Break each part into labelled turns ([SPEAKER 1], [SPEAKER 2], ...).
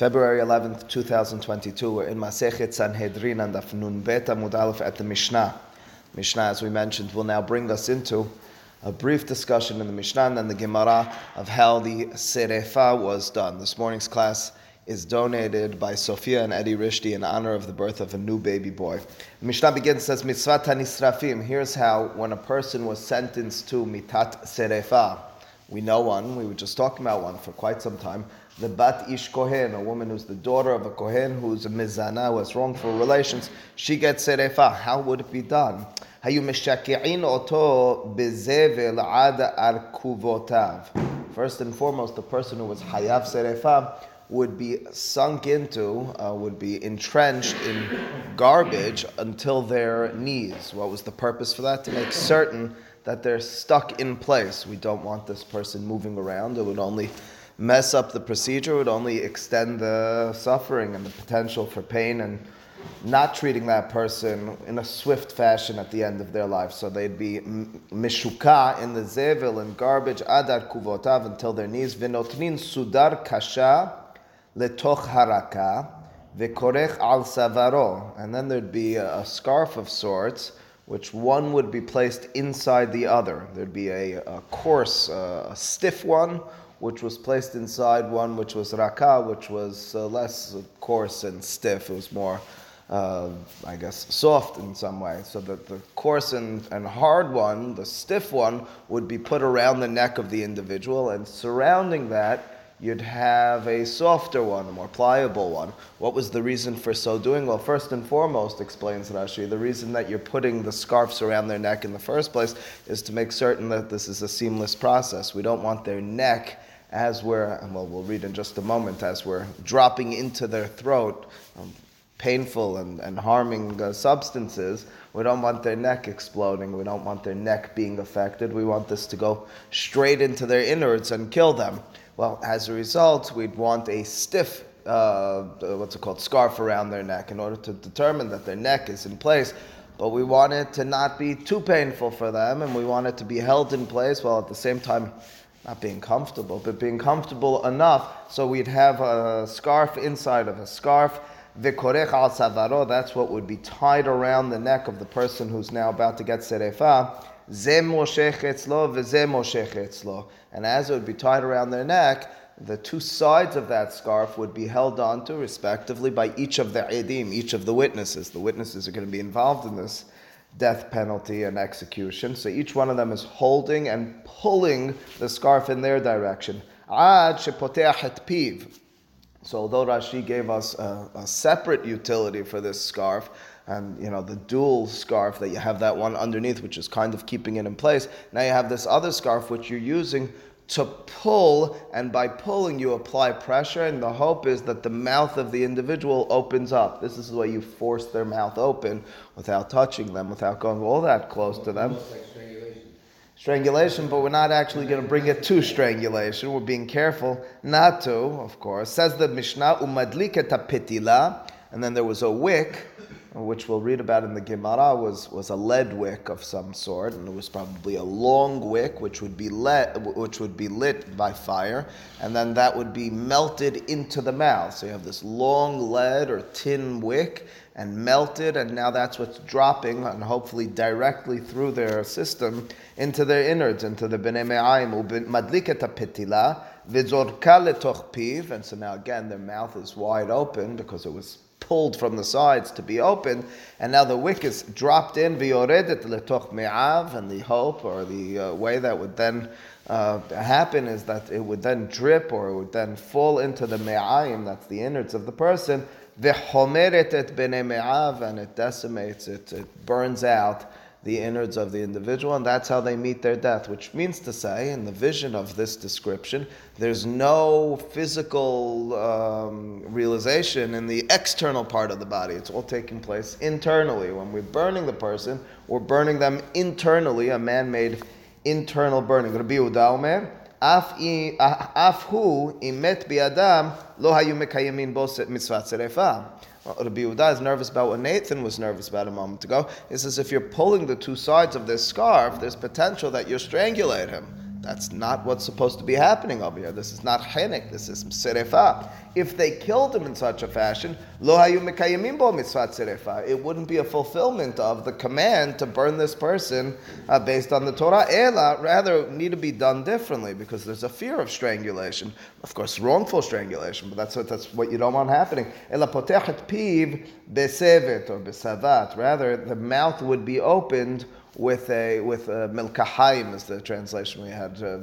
[SPEAKER 1] February 11th, 2022, we're in Masechet Sanhedrin and Afnun Bet Amud Aleph at the Mishnah. Mishnah, as we mentioned, will now bring us into a brief discussion in the Mishnah and then the Gemara of how the Serefa was done. This morning's class is donated by Sophia and Eddie Rishdi in honor of the birth of a new baby boy. The Mishnah begins says Mitzvah Tanisrafim. Here's how when a person was sentenced to Mitat Serefa. We know one, we were just talking about one for quite some time the Bat Ish Kohen, a woman who's the daughter of a Kohen who's a Mizana, who has wrongful relations, she gets Serefa. How would it be done? First and foremost, the person who was Hayav Serefa would be sunk into, uh, would be entrenched in garbage until their knees. What was the purpose for that? To make certain that they're stuck in place. We don't want this person moving around. It would only mess up the procedure it would only extend the suffering and the potential for pain and not treating that person in a swift fashion at the end of their life. So they'd be mishuka in the zevil and garbage adar kuvotav until their knees. Vinotnin sudar kasha letoch haraka vekorech al savaro. And then there'd be a, scarf of sorts which one would be placed inside the other. There'd be a, a coarse, uh, a stiff one, which was placed inside one which was raka, which was uh, less coarse and stiff. It was more, uh, I guess, soft in some way. So that the coarse and, and hard one, the stiff one, would be put around the neck of the individual, and surrounding that, you'd have a softer one, a more pliable one. What was the reason for so doing? Well, first and foremost, explains Rashi, the reason that you're putting the scarves around their neck in the first place is to make certain that this is a seamless process. We don't want their neck as we're, well, we'll read in just a moment, as we're dropping into their throat um, painful and, and harming uh, substances, we don't want their neck exploding. We don't want their neck being affected. We want this to go straight into their innards and kill them. Well, as a result, we'd want a stiff, uh, what's it called, scarf around their neck in order to determine that their neck is in place. But we want it to not be too painful for them, and we want it to be held in place while at the same time not being comfortable, but being comfortable enough so we'd have a scarf inside of a scarf. Vikorech al savaro, that's what would be tied around the neck of the person who's now about to get serefa. And as it would be tied around their neck, the two sides of that scarf would be held onto respectively by each of the edim, each of the witnesses. The witnesses are going to be involved in this death penalty and execution. So each one of them is holding and pulling the scarf in their direction. Ad. So although Rashi gave us a, a, separate utility for this scarf, and you know the dual scarf that you have that one underneath, which is kind of keeping it in place. Now you have this other scarf which you're using to pull, and by pulling, you apply pressure, and the hope is that the mouth of the individual opens up. This is the way you force their mouth open without touching them, without going all that close to them. strangulation. strangulation, but we're not actually going to bring it to strangulation. We're being careful not to, of course. Says the Mishnah, umadliketa pitila, and then there was a wick which we'll read about in the Gemara, was, was a lead wick of some sort, and it was probably a long wick which would be lit, which would be lit by fire, and then that would be melted into the mouth. So you have this long lead or tin wick and melted, and now that's what's dropping, and hopefully directly through their system into their innards, into the bnei me'ayim, madliket pitila, v'zorka letoch piv, and so now again their mouth is wide open because it was pulled from the sides to be opened, and now the wick is dropped in v'yoredet letoch me'av, and the hope or the uh, way that would then uh, happen is that it would then drip or it would then fall into the me'ayim, that's the innards of the person, v'homeret et b'nei me'av, and it decimates, it, it burns out the innards of the individual, and that's how they meet their death. Which means to say, in the vision of this description, there's no physical um, realization in the external part of the body. It's all taking place internally. When we're burning the person, we're burning them internally, a man made internal burning. Rabbi Yehuda Omer, Af hu imet biadam lo hayu mekayemin bo mitzvah. Rabbi Yehuda is nervous about what Nathan was nervous about a moment ago. He says if you're pulling the two sides of this scarf, there's potential that you'll strangulate him. That's not what's supposed to be happening over here. This is not chenik. This is serefa. If they killed him in such a fashion, lo hayu mekayimim bo mitzvah serefa. It wouldn't be a fulfillment of the command to burn this person uh, based on the Torah. Ela, rather, need to be done differently because there's a fear of strangulation. Of course, wrongful strangulation, but that's what that's what you don't want happening. Ela potechet piv besevet or besavat. Rather, the mouth would be opened with a with a milkahaim is the translation we had uh,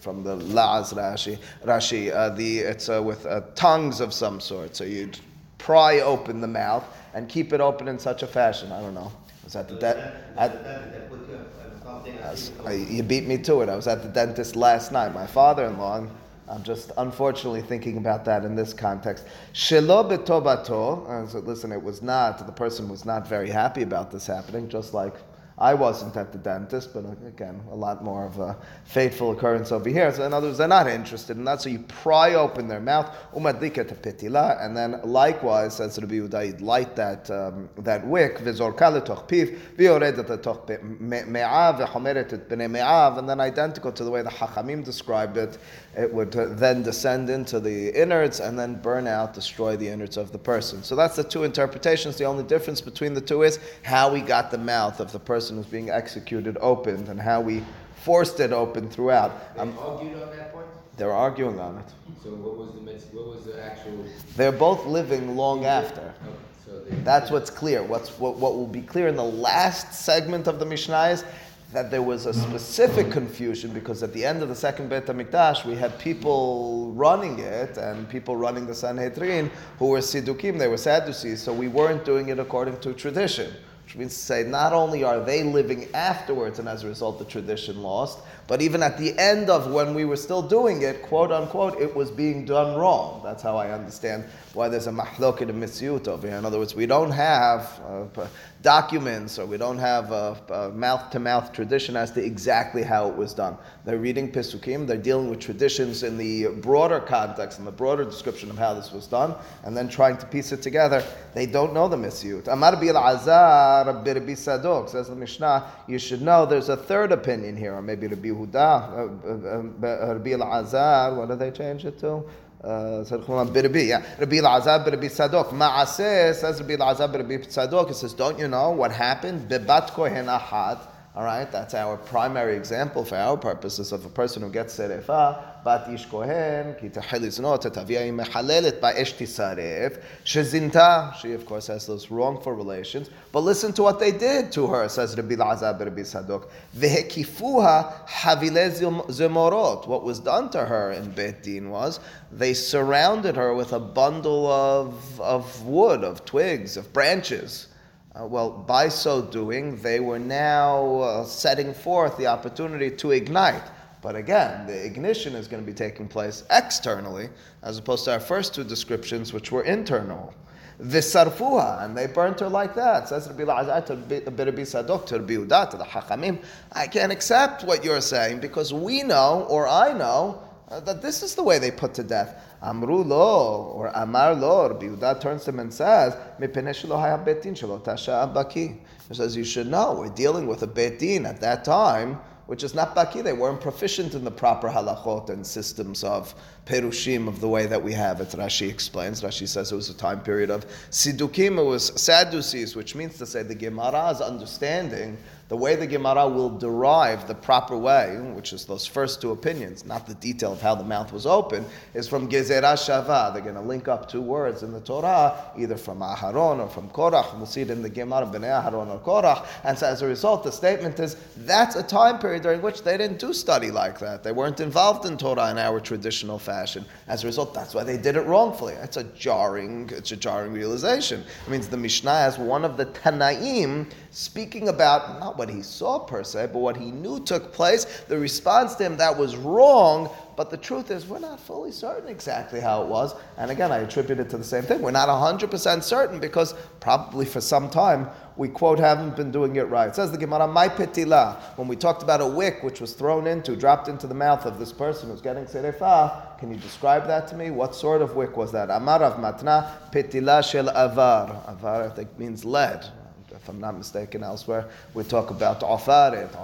[SPEAKER 1] from the La'az Rashi. Rashi, uh, the it's uh, with uh, tongues of some sort. So you'd pry open the mouth and keep it open in such a fashion. I don't know. Was that the dentist? You beat me to it. I was at the dentist last night. My father-in-law. And, I'm just unfortunately thinking about that in this context. Shelo betobato. So listen, it was not. The person was not very happy about this happening. Just like I wasn't at the dentist, but again, a lot more of a fateful occurrence over here. So in other words, they're not interested in that. So you pry open their mouth, umadlika to pitila, and then likewise, says Rabbi Yehuda, light that um, that wick, v'zorka letoch piv, v'yoredet letoch me'av, v'chomeret et b'nei me'av, and then identical to the way the Hachamim described it, it would then descend into the innards and then burn out, destroy the innards of the person. So that's the two interpretations. The only difference between the two is how we got the mouth of the person person was being executed opened and how we forced it open throughout.
[SPEAKER 2] They um, argued on that point?
[SPEAKER 1] They're arguing on it.
[SPEAKER 2] So what was the what was the actual?
[SPEAKER 1] They're both living long after. Okay. So That's what's clear. What's what, what will be clear in the last segment of the Mishnah is that there was a specific confusion because at the end of the second Beit HaMikdash we had people running it and people running the Sanhedrin who were Siddukim, they were Sadducees, so we weren't doing it according to tradition. Which means to say, not only are they living afterwards and as a result the tradition lost, but even at the end of when we were still doing it, quote unquote, it was being done wrong. That's how I understand why there's a mahlok and a mitzvut over here. In other words, we don't have uh, documents or we don't have a mouth to mouth tradition as to exactly how it was done. They're reading Pesukim, they're dealing with traditions in the broader context, and the broader description of how this was done, and then trying to piece it together. They don't know the mitzvut. Amar bil azar birbi sadok, says the Mishnah, you should know there's a third opinion here, or maybe Rabbi Huda, uh, uh, uh, Rabbi azar what do they change it to? Uh, Birbi, yeah. Rabbi Elazar, Rabbi Sadok. Ma'aseh says Rabbi Elazar, Rabbi Sadok. He says, don't you know what happened? Bebat kohen ahad. All right, that's our primary example for our purposes of a person who gets serefa, bat ish kohen, ki teheliznot, tetavia mechalelet ba'esh tisaref, shezinta, she of course has those wrongful relations, but listen to what they did to her, says Rabbi Lazar Rabbi Sadok, vehekifuha havile zemorot, what was done to her in Beit Din was, they surrounded her with a bundle of, of wood, of twigs, of branches, uh, well, by so doing, they were now uh, setting forth the opportunity to ignite. But again, the ignition is going to be taking place externally, as opposed to our first two descriptions, which were internal. Visarfuha, and they burnt her like that. Says Rabbi Sadok. I can't accept what you're saying because we know, or I know, uh, that this is the way they put to death. Amru lo, or Amar lo, Rabbi Yehuda turns to him and says, abaki. He says, you should know, we're dealing with a betin at that time, which is not baki. They weren't proficient in the proper halachot and systems of perushim of the way that we have it. Rashi explains. Rashi says it was a time period of sidukim. It was sadducees, which means to say the Gemara's understanding the way the Gemara will derive the proper way, which is those first two opinions, not the detail of how the mouth was open, is from Gezerah Shava. They're going to link up two words in the Torah, either from Aharon or from Korach. We'll see it in the Gemara, Bnei Aharon or Korach. And so as a result, the statement is that's a time period during which they didn't do study like that. They weren't involved in Torah in our traditional fashion. As a result, that's why they did it wrongfully. It's a jarring, it's a jarring realization. It means the Mishnah has one of the Tanaim speaking about not what he saw per se, but what he knew took place. The response to him that was wrong, but the truth is we're not fully certain exactly how it was. And again, I attribute it to the same thing. We're not 100% certain because probably for some time we quote haven't been doing it right. It says the Gemara, my petila, when we talked about a wick which was thrown into, dropped into the mouth of this person who's getting serefa, can you describe that to me? What sort of wick was that? Amar Rav Matna petila shel avar. Avar I think means lead if I'm not mistaken, elsewhere we talk about ofaret,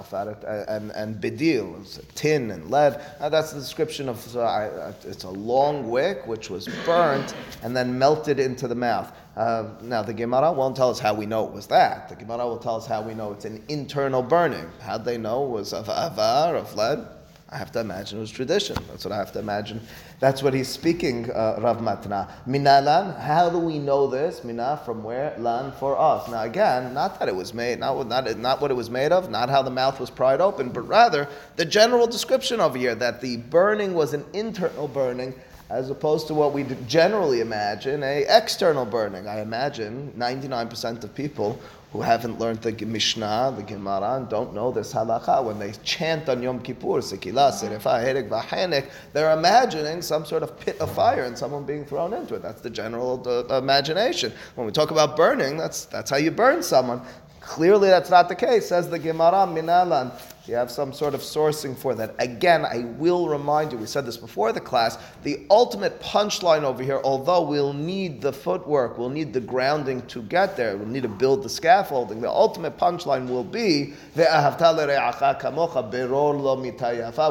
[SPEAKER 1] uh, and and bedil, tin and lead. Uh, that's the description of. Uh, it's a long wick which was burnt and then melted into the mouth. Uh, now, the Gemara won't tell us how we know it was that. The Gemara will tell us how we know it's an internal burning. How'd they know it was of avar, of lead? I have to imagine it was tradition. That's what I have to imagine. That's what he's speaking, uh, Rav Matna. Minalan, how do we know this? Mina, from where? Lan, for us. Now again, not that it was made, not, not, not what it was made of, not how the mouth was pried open, but rather the general description over here that the burning was an internal burning as opposed to what we generally imagine, a external burning. I imagine 99% of people who haven't learned the Mishnah, the Gemara, and don't know this halacha, when they chant on Yom Kippur, Sekila, Serefa, Herek, Vahenek, they're imagining some sort of pit of fire and someone being thrown into it. That's the general uh, imagination. When we talk about burning, that's, that's how you burn someone. Clearly, that's not the case, says the Gemara, Minalan you have some sort of sourcing for that. Again, I will remind you, we said this before the class, the ultimate punchline over here, although we'll need the footwork, we'll need the grounding to get there, we'll need to build the scaffolding, the ultimate punchline will be,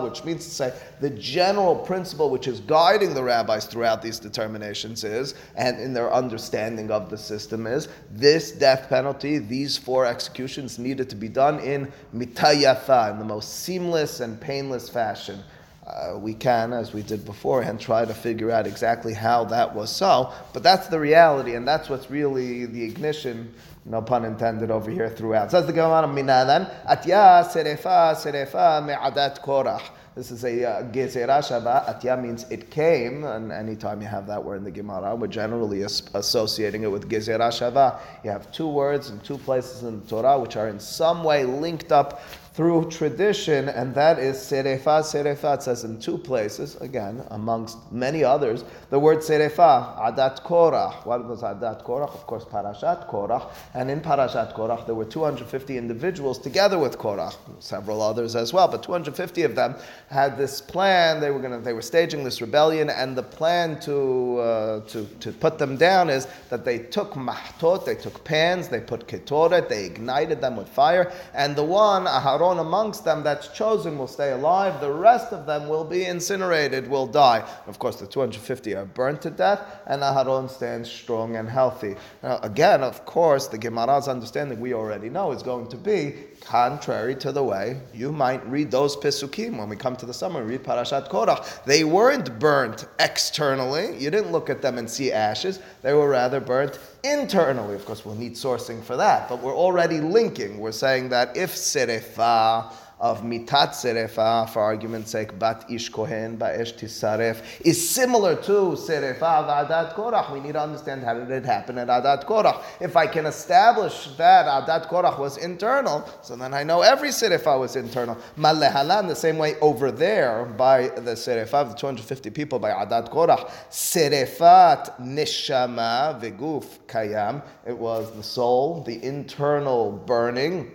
[SPEAKER 1] which means to say, the general principle which is guiding the rabbis throughout these determinations is, and in their understanding of the system is, this death penalty, these four executions needed to be done in mitayafa, in the most seamless and painless fashion. Uh, we can, as we did beforehand, try to figure out exactly how that was so. But that's the reality, and that's what's really the ignition, no pun intended, over here throughout. Says the Gemara, Minadan, Atya serefa serefa me'adat korach. This is a uh, gezerah shava. Atya means it came, and anytime you have that word in the Gemara, we're generally as- associating it with gezerah shava. You have two words in two places in the Torah which are in some way linked up through tradition, and that is serefa. Serefa says in two places, again, amongst many others, the word serefa, adat korach. What was adat korach? Of course, parashat korach. And in parashat korach, there were 250 individuals together with korach, several others as well, but 250 of them had this plan. They were going to, they were staging this rebellion, and the plan to, uh, to, to put them down is that they took mahtot, they took pans, they put ketoret, they ignited them with fire, and the one, Aharon, amongst them that's chosen will stay alive. The rest of them will be incinerated, will die. Of course, the 250 are burnt to death, and Aharon stands strong and healthy. Now, again, of course, the Gemara's understanding we already know is going to be contrary to the way you might read those Pesukim when we come to the summer, read Parashat Korach. They weren't burnt externally. You didn't look at them and see ashes. They were rather burnt internally. Of course, we'll need sourcing for that, but we're already linking. We're saying that if Serefa, of mitat serefa, ah, for argument's sake, bat ish kohen, ba'esh tisaref, is similar to serefa ah, of adat korach. We need to understand how did it happen at adat korach. If I can establish that adat korach was internal, so then I know every serefa ah, was internal. Malehalan, the same way over there by the serefa of the 250 people by adat korach, serefat neshama veguf kayam. It was the soul, the internal burning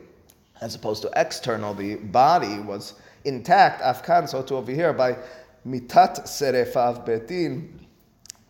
[SPEAKER 1] as opposed to external, the body was intact, afkan, so to over here, by mitat serefav betin,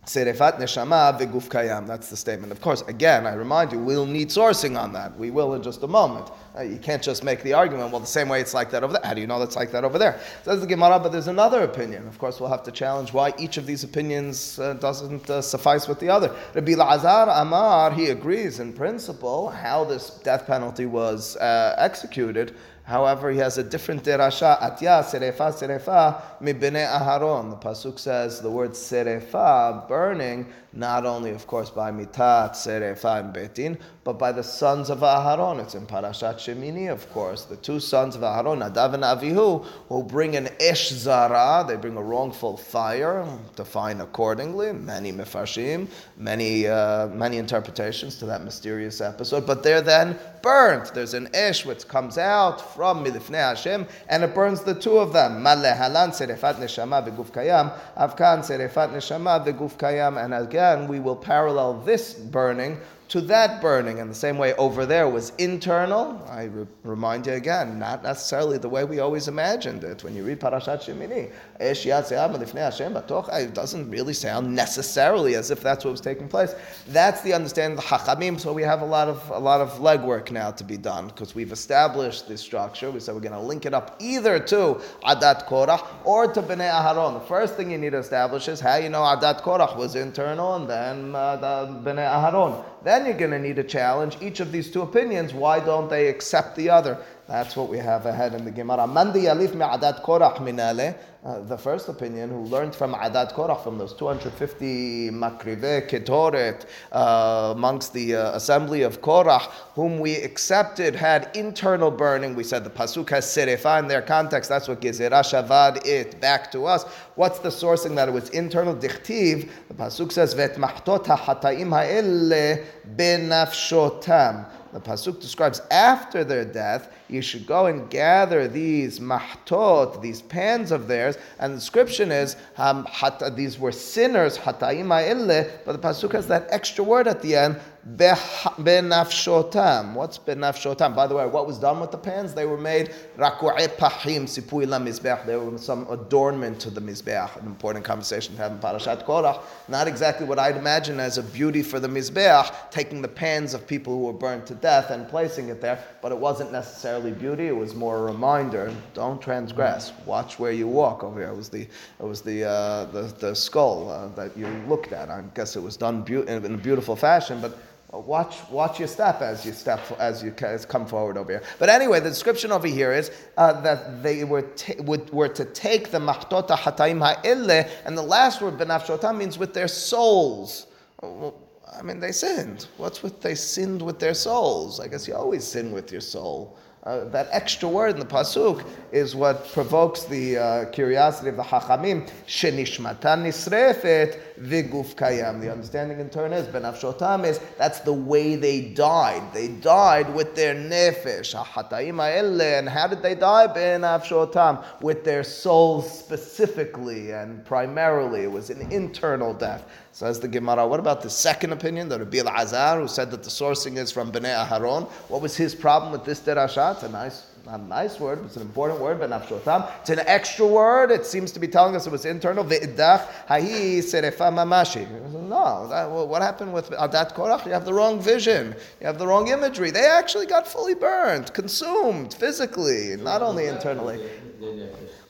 [SPEAKER 1] serefat neshama veguf kayam. That's the statement. Of course, again, I remind you, we'll need sourcing on that. We will in just a moment. Uh, you can't just make the argument, well, the same way it's like that over there. How do you know that's like that over there? Says the Gemara, but there's another opinion. Of course, we'll have to challenge why each of these opinions uh, doesn't uh, suffice with the other. Rabbi Lazar Amar, he agrees in principle how this death penalty was uh, executed. However, he has a different derasha. Atya serefa serefa mibene aharon. The pasuk says the word serefa, burning, not only, of course, by mitat, serefa, and betin, but by the sons of Aharon. It's in Parashat Shemini, of course. The two sons of Aharon, Nadav and Avihu, who bring an esh zara, they bring a wrongful fire, defined accordingly. Many mefarshim, many, uh, many interpretations to that mysterious episode, but they're then burnt. There's an esh which comes out from Milifnei Hashem, and it burns the two of them. Malehalan serefat neshama v'guf kayam, avkan serefat neshama v'guf kayam, and again, we will parallel this burning to that burning. And the same way over there was internal. I re- remind you again, not necessarily the way we always imagined it. When you read Parashat Shemini, it doesn't really sound necessarily as if that's what was taking place. That's the understanding of the. So we have a lot of a lot of legwork now to be done because we've established this structure. We said we're going to link it up either to Adat Korach or to Bnei Aharon. The first thing you need to establish is how you know Adat Korach was internal and then uh, the Bnei Aharon. Then you're going to need to challenge each of these two opinions. Why don't they accept the other? That's what we have ahead in the Gemara. Mandi yalif me'adat korach minale. Uh, the first opinion, who learned from Adat Korach, from those 250 Makrive Ketoret uh, amongst the uh, assembly of Korach, whom we accepted had internal burning. We said the Pasuk has Serefa in their context. That's what Gezerah Shavad it back to us. What's the sourcing that it was internal? Dichtiv. The Pasuk says, Vet mahtot ha'ataim ha'elle benafshotam. The pasuk describes after their death, you should go and gather these mahtot, these pans of theirs, and the description is um, these were sinners, hataim but the pasuk has that extra word at the end, benafshotam. What's benafshotam? By the way, what was done with the pans? They were made raku'e pahim sipui la mizbeach. They were some adornment to the mizbeach. An important conversation to have in Parashat Korach. Not exactly what I'd imagine as a beauty for the mizbeach, taking the pans of people who were burned to death and placing it there. But it wasn't necessarily beauty. It was more a reminder. Don't transgress. Watch where you walk. Over here, it was the it was the uh, the, the skull uh, that you looked at. I guess it was done be- in a beautiful fashion, but Watch, watch your step as you step as you come forward over here. But anyway, the description over here is uh, that they were would, were to take the machtota hataim ha'ille, and the last word benafshotam means with their souls. Well, I mean, they sinned. What's with they sinned with their souls? I guess you always sin with your soul. Uh, that extra word in the pasuk is what provokes the uh, curiosity of the Hachamim. Shenishmatan nisrefet viguf kayam. The understanding in turn is benafshotam is that's the way they died. They died with their nefesh. And how did they die? Benafshotam with their souls specifically and primarily. It was an internal death. Says the Gemara. What about the second opinion, the Rabbi Azar, who said that the sourcing is from Bnei Aharon? What was his problem with this derasha? It's a nice, not a nice word, but it's an important word. Benafshotam. It's an extra word. It seems to be telling us it was internal. Ve'idach hahi serefa mamashi. No, that, well, what happened with Adat Korach? You have the wrong vision. You have the wrong imagery. They actually got fully burned, consumed physically, not only internally.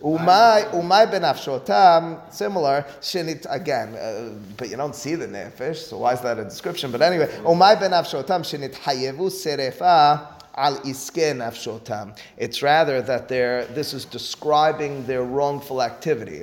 [SPEAKER 1] Umay, umay benafshotam, similar, shinit, again, uh, but you don't see the nefesh, so why is that a description? But anyway, umay benafshotam, shinit hayevu serefa, al iske nafshotam. It's rather that they're, this is describing their wrongful activity.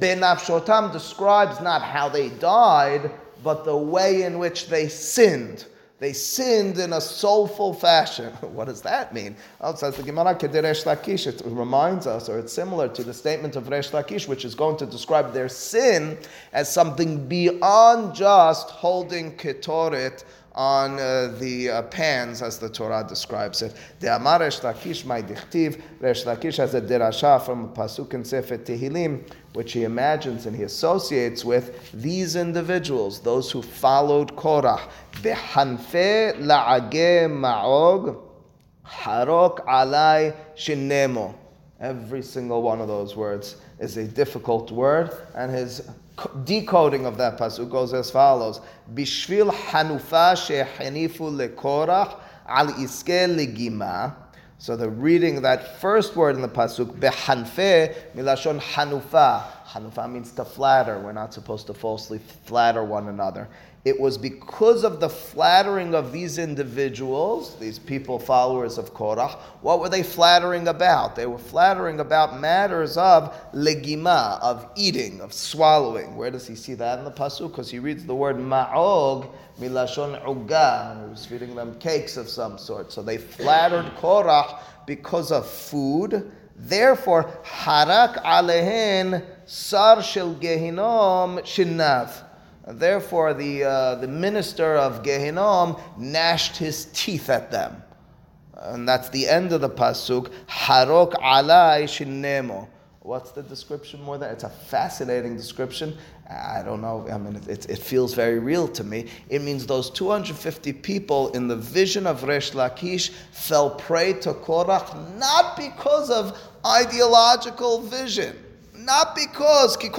[SPEAKER 1] Benafshotam describes not how they died, but the way in which they sinned. They sinned in a soulful fashion. what does that mean? It says the Gemara. It reminds us, or it's similar to the statement of Resh Lakish, which is going to describe their sin as something beyond just holding ketoret on uh, the uh, pans, as the Torah describes it. The Amar Resh Lakish my dichtiv. Resh Lakish has a derasha from pasuk in Sefer Tehillim, which he imagines and he associates with these individuals, those who followed Korah. Behanfe la'age ma'og harok alai shinemo. Every single one of those words is a difficult word, and his decoding of that pasuk goes as follows: Bishvil hanufa shehenifu lekorach al iske legima. So the reading that first word in the pasuk behanfe milashon hanufa. Hanufa means to flatter. We're not supposed to falsely flatter one another. It was because of the flattering of these individuals, these people, followers of Korach. What were they flattering about? They were flattering about matters of legima, of eating, of swallowing. Where does he see that in the pasuk? Because he reads the word ma'og, milashon uga. He was feeding them cakes of some sort. So they flattered Korach because of food. Therefore, harak alehen sar shel gehinom shinav. Therefore, the, uh, the minister of Gehinnom gnashed his teeth at them. And that's the end of the pasuk. Harok alai shinnemo. What's the description more than? It's a fascinating description. I don't know. I mean, it, it, feels very real to me. It means those 250 people in the vision of Resh Lakish fell prey to Korach not because of ideological vision. Not because That's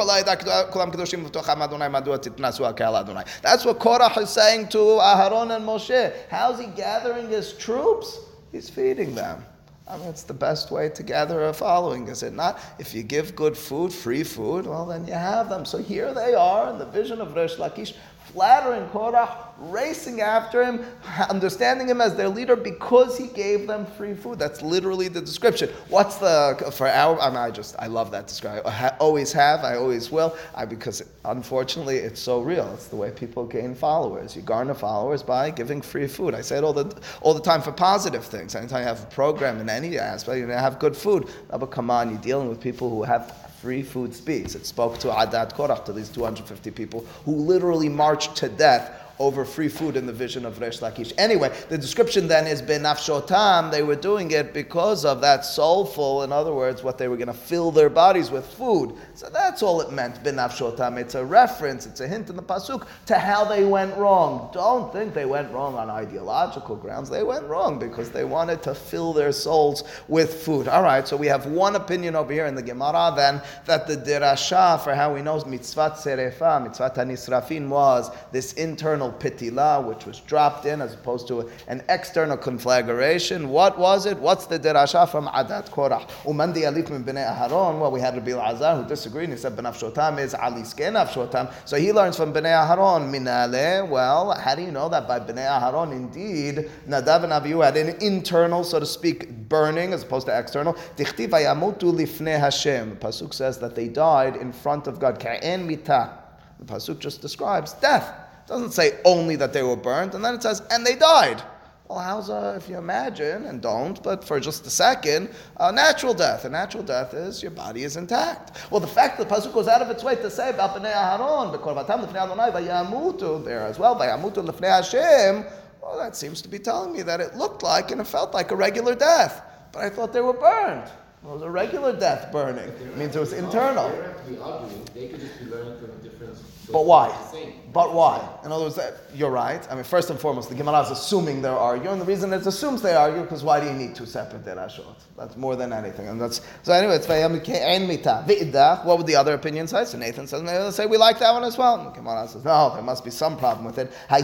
[SPEAKER 1] what Korach is saying to Aharon and Moshe. How's he gathering his troops? He's feeding them. I mean, it's the best way to gather a following, is it not? If you give good food, free food, well, then you have them. So here they are in the vision of Resh Lakish flattering Korach, racing after him, understanding him as their leader because he gave them free food. That's literally the description. What's the for our? I, mean, I just I love that description. I always have. I always will. I because unfortunately it's so real. It's the way people gain followers. You garner followers by giving free food. I say it all the all the time for positive things. Anytime you have a program in any aspect, you have good food. But come on, you're dealing with people who have free food speaks. It spoke to Adat Korach, to these 250 people who literally marched to death over free food in the vision of Resh Lakish. Anyway, the description then is benafshotam. They were doing it because of that soulful, in other words, what they were going to fill their bodies with food. So that's all it meant, benafshotam. It's a reference, it's a hint in the pasuk to how they went wrong. Don't think they went wrong on ideological grounds. They went wrong because they wanted to fill their souls with food. All right, so we have one opinion over here in the Gemara then that the dirasha for how we know mitzvah serefa, mitzvah tanisrafin was this internal pitila, which was dropped in as opposed to an external conflagration. What was it? What's the derasha from Adat Korah? Umandi alif min bnei Aharon. Well, we had Rabbi Azar who disagreed. And he said benafshotam is ali nafshotam. So he learns from bnei Aharon minale. Well, how do you know that by bnei Aharon indeed Nadav and Avihu had an internal, so to speak, burning as opposed to external. Dichtiv ayamutu lifnei Hashem. Pasuk says that they died in front of God. Ka'en mita. The pasuk just describes death. It doesn't say only that they were burnt, and then it says, and they died. Well, how's a, if you imagine, and don't, but for just a second, a natural death. A natural death is your body is intact. Well, the fact that the Pasuk goes out of its way to say, Baapina Haron, because there as well, well, that seems to be telling me that it looked like and it felt like a regular death. But I thought they were burned. It was a regular death burning. It means it was internal. But why? But why? In other words, you're right. I mean, first and foremost, the Gemara is assuming they're arguing. The reason it assumes they argue because why do you need two separate derashot? That's more than anything. And that's so. Anyway, it's. What would the other opinion say? So Nathan says, maybe say we like that one as well. And the Gemara says, no, there must be some problem with it. No,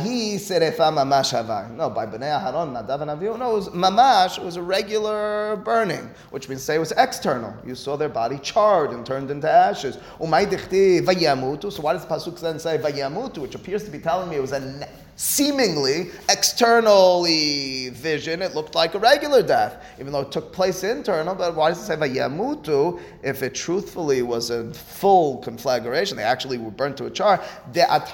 [SPEAKER 1] by bnei Aharon, Nadav and Avihu. No, it was mamash. It was a regular burning, which means say it external. You saw their body charred and turned into ashes. So why does the pasuk then say vayamutu? which appears to be telling me it was a seemingly externally vision. It looked like a regular death, even though it took place internal. But why does it say vayamutu if it truthfully was a full conflagration? They actually were burnt to a char. Because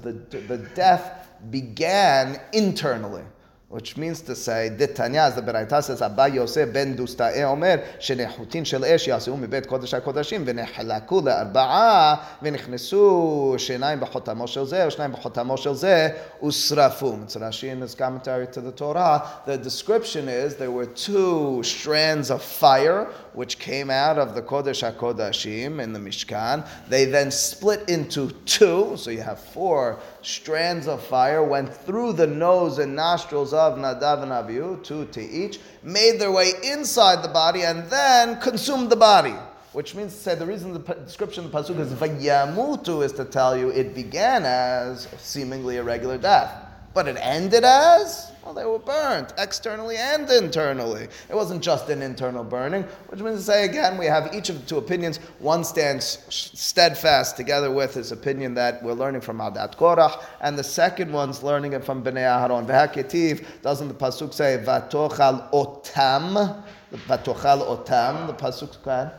[SPEAKER 1] the, the death began internally which means to say, Ditanya, as the Beraita says, Abba Yosef ben Dusta'e eh, Omer, Shenehutin shel esh yaseu mibet kodesh HaKodashim, v'nehlaku le'arba'a, v'nichnesu shenayim b'chotamo shel zeh, shenayim b'chotamo shel zeh, usrafum. It's Rashi in his commentary to the Torah. The description is there were two strands of fire, which came out of the Kodesh HaKodashim in the Mishkan. They then split into two, so you have four strands of fire, went through the nose and nostrils of Nadav and Abihu, two to each, made their way inside the body, and then consumed the body. Which means to say the reason the description of the pasuk is vayamutu is to tell you it began as seemingly a regular death, but it ended as well, they were burnt externally and internally. It wasn't just an internal burning, which means to say again, we have each of the two opinions. One stands steadfast together with his opinion that we're learning from Adat Korach, and the second one's learning it from Bnei Aharon. V'haketiv, doesn't the pasuk say vatochal otam? Vatochal otam. The pasuk. Go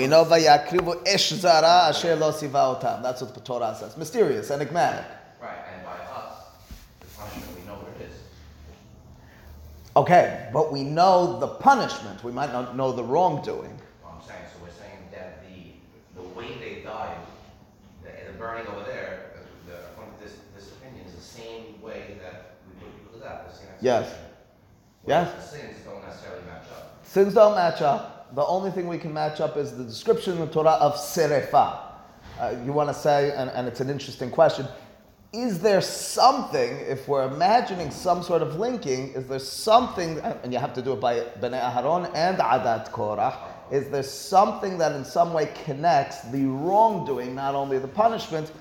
[SPEAKER 1] We know vayakrivu esh zara asher lo otam. That's what the Torah says. Mysterious, enigmatic.
[SPEAKER 3] Right, and by us, the punishment we know where it is.
[SPEAKER 1] Okay, but we know the punishment. We might not know the wrongdoing.
[SPEAKER 3] Well, I'm saying, so we're saying that the the way they died, the, the burning over there, the, according to this, this opinion, is the same way that we put people to death.
[SPEAKER 1] The same Yes. Yes.
[SPEAKER 3] The sins don't necessarily match up.
[SPEAKER 1] Sins don't match up. The only thing we can match up is the description in the Torah of serefa. Uh, you want to say, and, and it's an interesting question, is there something, if we're imagining some sort of linking, is there something, and you have to do it by Bnei Aharon and Adat Korach, is there something that in some way connects the wrongdoing, not only the punishment?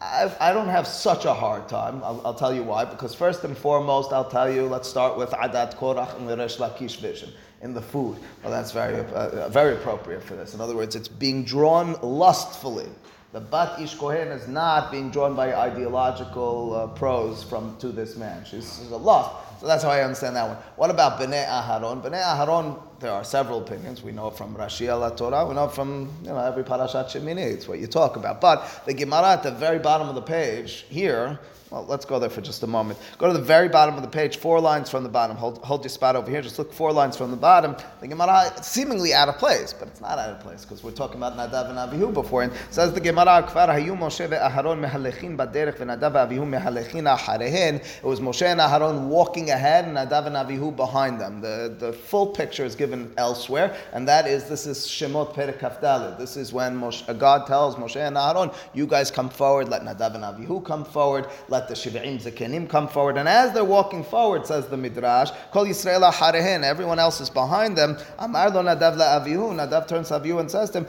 [SPEAKER 1] I, I don't have such a hard time. I'll, I'll, tell you why. Because first and foremost, I'll tell you, let's start with Adat Korach and the Resh Lakish vision in the food. Well, that's very, uh, very appropriate for this. In other words, it's being drawn lustfully. The Bat Ish Kohen is not being drawn by ideological uh, prose from to this man. She's, she's a lust. So that's how I understand that one. What about Bnei Aharon? Bnei Aharon, there are several opinions. We know from Rashi al Torah. We know from you know every parashat Shemini. It's what you talk about. But the Gemara at the very bottom of the page here well, let's go there for just a moment. Go to the very bottom of the page, four lines from the bottom. Hold, hold your spot over here. Just look four lines from the bottom. The Gemara, seemingly out of place, but it's not out of place because we're talking about Nadav and Avihu before. And says the Gemara, Kfar hayu Moshe ve'Aharon mehalechin baderech ve'Nadav ve'Avihu mehalechin acharehen. It was Moshe and Aharon walking ahead and Nadav and Avihu behind them. The, the full picture is given elsewhere, and that is, this is Shemot Perek Kafdalid. This is when Moshe, God tells Moshe and Aharon, you guys come forward, let Nadav and Avihu come forward, let the Shiv'im Zekenim come forward. And as they're walking forward, says the Midrash, Kol Yisrael Harehen, everyone else is behind them. Amar lo Nadav Avihu. Nadav turns to Avihu and says to him,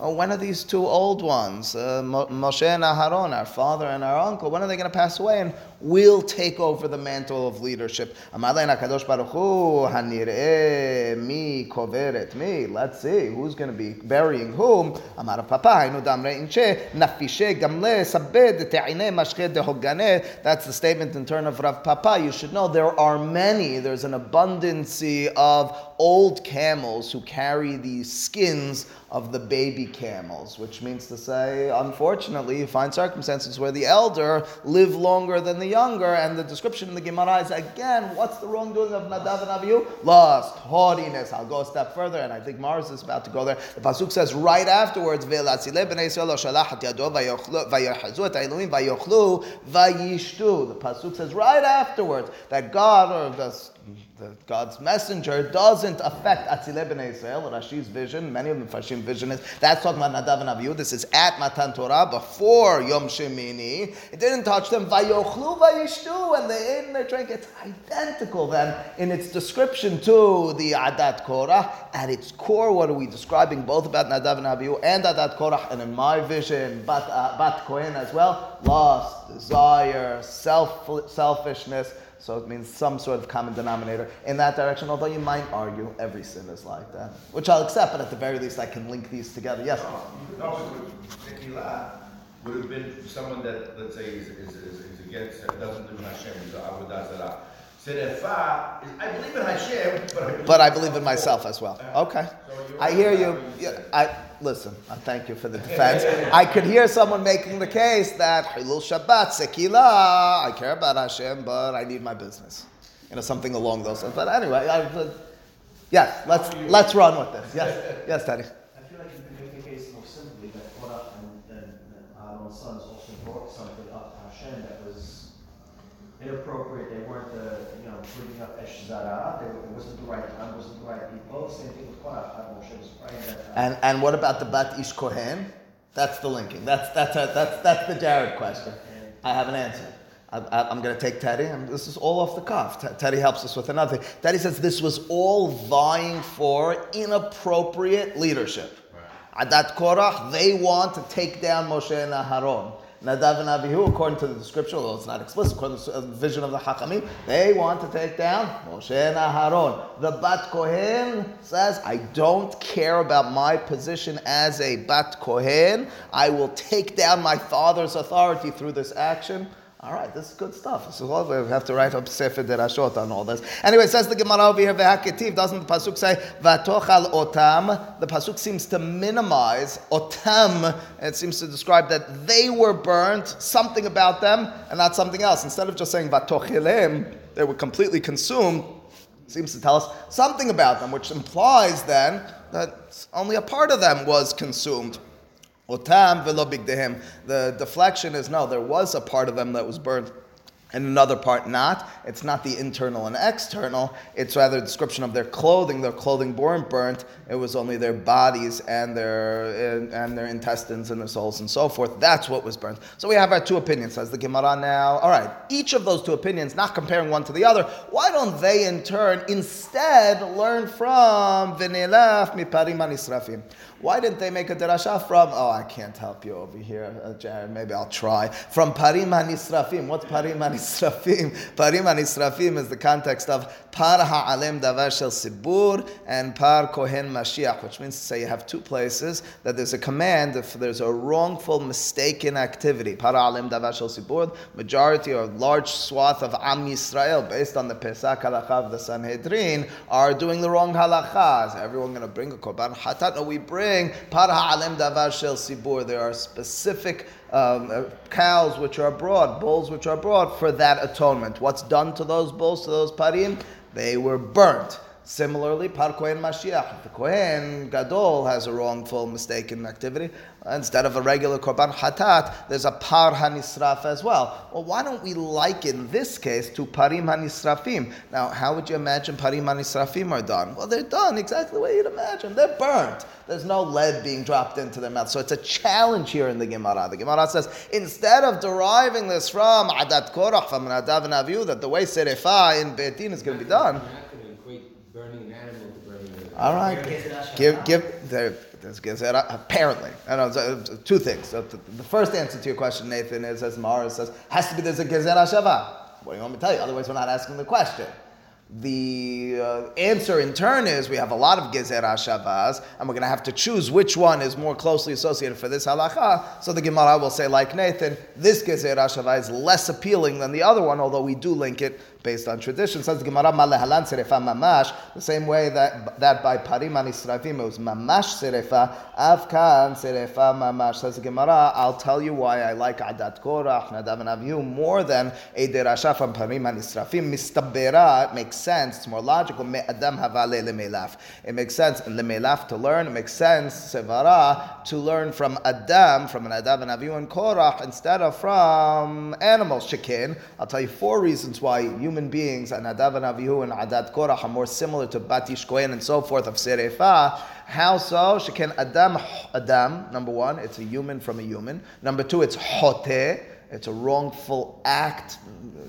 [SPEAKER 1] oh, When are these two old ones, uh, Moshe and Aharon, our father and our uncle, when are they going to pass away? And we'll take over the mantle of leadership. Mi koveret mi. Let's see who's going to be burying whom. Amar papa I knew Damrain Chef de Taine Mashke de Hogane, That's the statement in turn of Rav Papa. You should know there are many. There's an abundance of old camels who carry these skins of the baby camels, which means to say, unfortunately, you find circumstances where the elder live longer than the younger, and the description in the Gemara is again, what's the wrongdoing of Nadav and Abihu? Lust, haughtiness. I'll go a step further, and I think Mars is about to go there. The pasuk says right afterwards, The pasuk says right afterwards that God or the the, God's messenger doesn't affect Atzile B'nai Israel. Rashi's vision, many of the Farshim vision is that's talking about Nadav and Abihu. This is at Matan Torah before Yom Shemini. It didn't touch them. Vayochlu vayishtu, and they ate and they drank. It's identical then in its description to the Adat Korah. At its core, what are we describing both about Nadav and Abihu and Adat Korah, and in my vision, Bat, uh, Bat Kohen as well? Lust, desire, self, selfishness. So it means some sort of common denominator in that direction, although you might argue every sin is like that, which I'll accept, but at the very least I can link these together. Yes?
[SPEAKER 4] Uh, would have been someone that, let's say, is, is, is, is against, doesn't in Hashem, is Avodah Zarah. Serefa, I believe in Hashem, but I believe,
[SPEAKER 1] but I believe in myself as well. Uh, okay. So I hear you. Yeah, I, listen, I thank you for the defense. I could hear someone making the case that Hilul Shabbat, Sekila, I care about Hashem, but I need my business. You know, something along those lines. But anyway, I, uh, yes, let's, let's run with this. Yes, yes, Teddy.
[SPEAKER 5] I feel like you can make the case more simply that Korah and, and, Aaron's sons also brought something up to Hashem that was inappropriate. They weren't, uh, you bringing up Esh Zara. It wasn't the right time, wasn't the right people. Same thing with Korah. Moshe was praying that
[SPEAKER 1] and, and what about the Bat Ish Kohen? That's the linking. That's, that's, a, that's, that's the Jared question. I have an answer. I, am going to take Teddy, and this is all off the cuff. Teddy helps us with another thing. Teddy says this was all vying for inappropriate leadership. Right. Adat Korach, they want to take down Moshe and Aharon. Nadav and Avihu, according to the description, although it's not explicit, according to the vision of the Hakamim, they want to take down Moshe and Aharon. The Bat Kohen says, I don't care about my position as a Bat Kohen. I will take down my father's authority through this action. All right, this is good stuff. Is all we have to write up Sefer Derashot on all this. Anyway, says the Gemara over here, Ve'haketiv, doesn't the Pasuk say, Vatochal otam? The Pasuk seems to minimize otam. It seems to describe that they were burnt, something about them, and not something else. Instead of just saying Vatochilim, they were completely consumed, seems to tell us something about them, which implies then that only a part of them was consumed. Otam velo bigdehem. The deflection is no, there was a part of them that was burned and another part not. It's not the internal and external. It's rather a description of their clothing. Their clothing weren't burnt. It was only their bodies and their and, their intestines and their souls and so forth. That's what was burnt. So we have our two opinions. Says the Gemara now. All right, each of those two opinions, not comparing one to the other. Why don't they in turn instead learn from Vinilaf miparim hanisrafim? Why didn't they make a derasha from? Oh, I can't help you over here, uh, Jared. Maybe I'll try. From parim hanisrafim. What's parim hanisrafim? Parim hanisrafim is the context of par ha'alem davar shel sibur and par kohen mashiach, which means to say you have two places that there's a command if there's a wrongful, mistaken activity. Par ha'alem davar shel sibur. Majority or large swath of Am Yisrael, based on the pesak halacha of the Sanhedrin, are doing the wrong halacha. Is everyone going to bring a korban hatat? No, we bring ha'alem davar shel sibur. There are specific um, uh, cows which are brought, bulls which are brought for that atonement. What's done to those bulls, to those parim? They were burnt. Similarly, par kohen mashiach. The kohen gadol has a wrongful, mistaken activity, instead of a regular korban hatat, there's a par hanisraf as well. Well, why don't we liken this case to parim hanisrafim? Now, how would you imagine parim hanisrafim are done? Well, they're done exactly the way you'd imagine. They're burnt. There's no lead being dropped into their mouth. So it's a challenge here in the Gemara. The Gemara says, instead of deriving this from Adat Korach, from Nadav and Avihu, that the way Serefa in Beit Din is going to be done,
[SPEAKER 2] You're not going to equate burning an animal to burning an
[SPEAKER 1] all right. Give, give, there, there's gezerah, apparently. I know, so, so two things. So the, the first answer to your question, Nathan, is as Mara says, has to be there's a gezerah shava. What do you want me to tell you? Otherwise, we're not asking the question. The uh, answer in turn is we have a lot of gezerah shavas, and we're going to have to choose which one is more closely associated for this halacha. So the Gemara will say, like Nathan, this gezerah shava is less appealing than the other one, although we do link it based on tradition. Says the Gemara, Malehalan serefa mamash, the same way that, that by parim hanisrafim it was mamash serefa, avkan serefa mamash. Says the Gemara, I'll tell you why I like adat korach, nadav and avihu more than a derasha from parim hanisrafim. Mistabera, it makes sense, it's more logical. Me adam havale lemelaf. It makes sense, lemelaf to learn, it makes sense, sevara, to learn from adam, from Nadav and avihu and korach, instead of from animals. Shekin, I'll tell you four reasons why you human beings, and Nadav and Avihu and Adat Korach are more similar to bat ish kohen and so forth of Serefa. How so? She can Adam, Adam, number one, it's a human from a human. Number two, it's Hote, it's a wrongful act,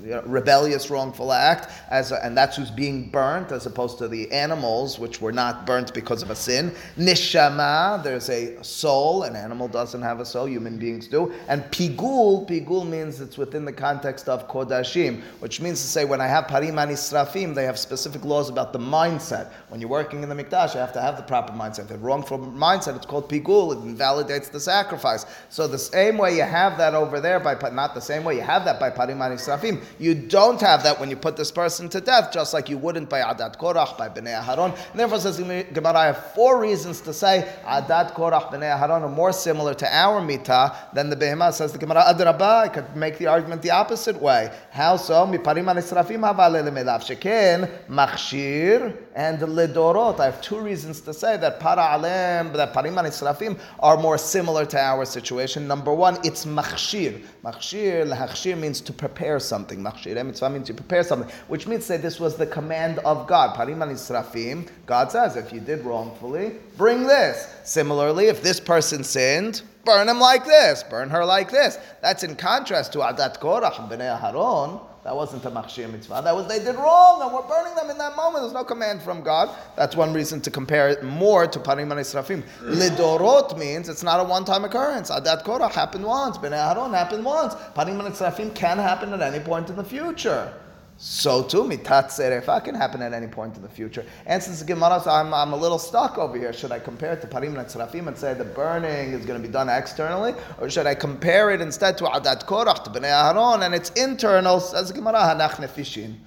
[SPEAKER 1] you know, rebellious wrongful act, as a, and that's who's being burnt, as opposed to the animals, which were not burnt because of a sin. Nishama, there's a soul. An animal doesn't have a soul. Human beings do. And pigul, pigul means it's within the context of kodashim, which means to say when I have parim hanisrafim, they have specific laws about the mindset. When you're working in the mikdash, you have to have the proper mindset. The wrongful mindset, it's called pigul. It invalidates the sacrifice. So the same way you have that over there by not the same way you have that by parim hanisrafim. You don't have that when you put this person to death, just like you wouldn't by adat korach by bnei Aharon. And therefore, says Gemara, I have four reasons to say adat korach bnei Aharon are more similar to our mitah than the behemah. Says the Gemara, adrabah. I could make the argument the opposite way. How so? Mi parim hanisrafim havale lemelav shekin machshir and lidorot. I have two reasons to say that para alem, that parim hanisrafim are more similar to our situation. Number one, it's machshir. Machshir, lahachshir means to prepare something. Machshir eh, mitzvah means to prepare something, which means say this was the command of God. Parim hanisrafim. God says, if you did wrongfully, bring this. Similarly, if this person sinned, burn him like this, burn her like this. That's in contrast to Adat Korach Bnei Aharon. That wasn't a machshir mitzvah. That was they did wrong, and we're burning them in that moment. There's no command from God. That's one reason to compare it more to parim hanisrafim. Lidorot means it's not a one-time occurrence. Adat korach happened once. Bnei Aharon happened once. Parim hanisrafim can happen at any point in the future. So too, mitat can happen at any point in the future. And since the Gemara, so I'm, I'm a little stuck over here. Should I compare it to parim and and say the burning is going to be done externally, or should I compare it instead to adat korach to bnei Aharon and it's internal? Says the Gemara, hanach nefishin.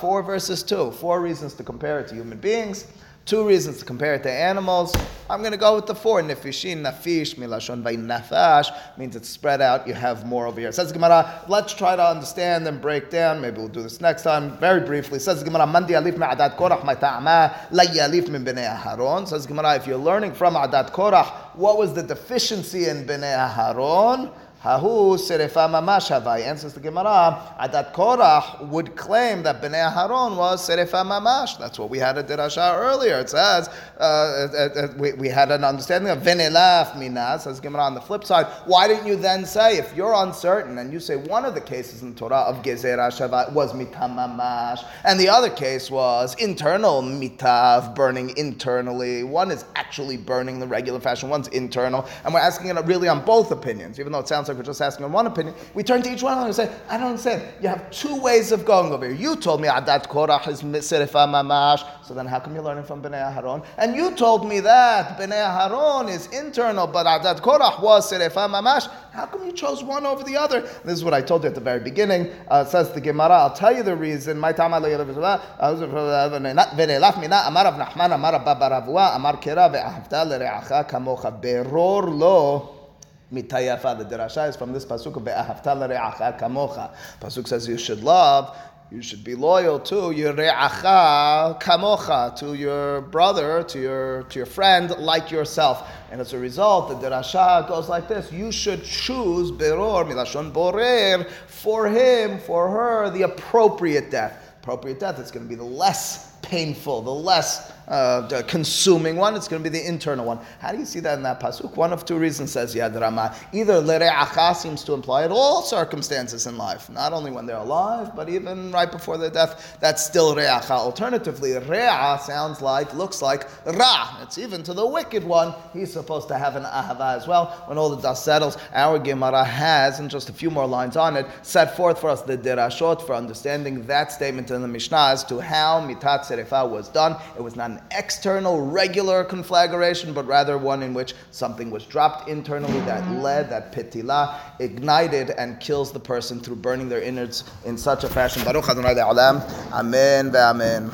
[SPEAKER 1] Four verses two, four reasons to compare it to human beings. Two reasons to compare it to animals. I'm going to go with the four. Nefishin, nafish, milashon nafash means it's spread out. You have more over here. Says Gemara. Let's try to understand and break down. Maybe we'll do this next time. Very briefly. Says Gemara. Mandi alif me'adat korach ma'ta'ama la min bnei Aharon. Says Gemara. If you're learning from adat korach, what was the deficiency in bnei Aharon? Hahu serefa mamash havai. Answers the Gemara. Adat Korach would claim that Bnei Aharon was serefa mamash. That's what we had at Dirasha earlier. It says uh, uh, uh, we, we had an understanding of venelaf minas. Says Gemara on the flip side. Why didn't you then say if you're uncertain and you say one of the cases in Torah of Gezerah shavai was mitam mamash and the other case was internal mitav burning internally. One is actually burning the regular fashion. One's internal, and we're asking it really on both opinions, even though it sounds like we're just asking on one opinion, we turn to each one of them and say, I don't understand. You have two ways of going over here. You told me Adat Korach is Serefa Mamash, so then how come you're learning from Bnei Aharon? And you told me that Bnei Aharon is internal, but Adat Korach was Serefa Mamash. How come you chose one over the other? This is what I told you at the very beginning. Uh, says the Gemara, I'll tell you the reason. My time Amar Amar Amar Kera, kamocha. Beror lo. Mitayafa, the derasha is from this pasuk of l're'acha kamocha. Pasuk says you should love, you should be loyal to your re'acha kamocha, to your brother, to your to your friend, like yourself. And as a result, the derasha goes like this: You should choose beror milashon borer for him, for her, the appropriate death. Appropriate death. It's going to be the less painful, the less uh, consuming one, it's going to be the internal one. How do you see that in that pasuk? One of two reasons says Yad Rama. Either lere'acha seems to imply at all circumstances in life, not only when they're alive, but even right before their death. That's still re'acha. Alternatively, re'a sounds like, looks like ra. It's even to the wicked one. He's supposed to have an ahava as well. When all the dust settles, our Gemara has, and just a few more lines on it, set forth for us the derashot for understanding that statement in the Mishnah as to how mitat serefa was done. It was not an external, regular conflagration, but rather one in which something was dropped internally that led, that pitila, ignited and kills the person through burning their innards in such a fashion. Baruch Adonai Amen. Amen.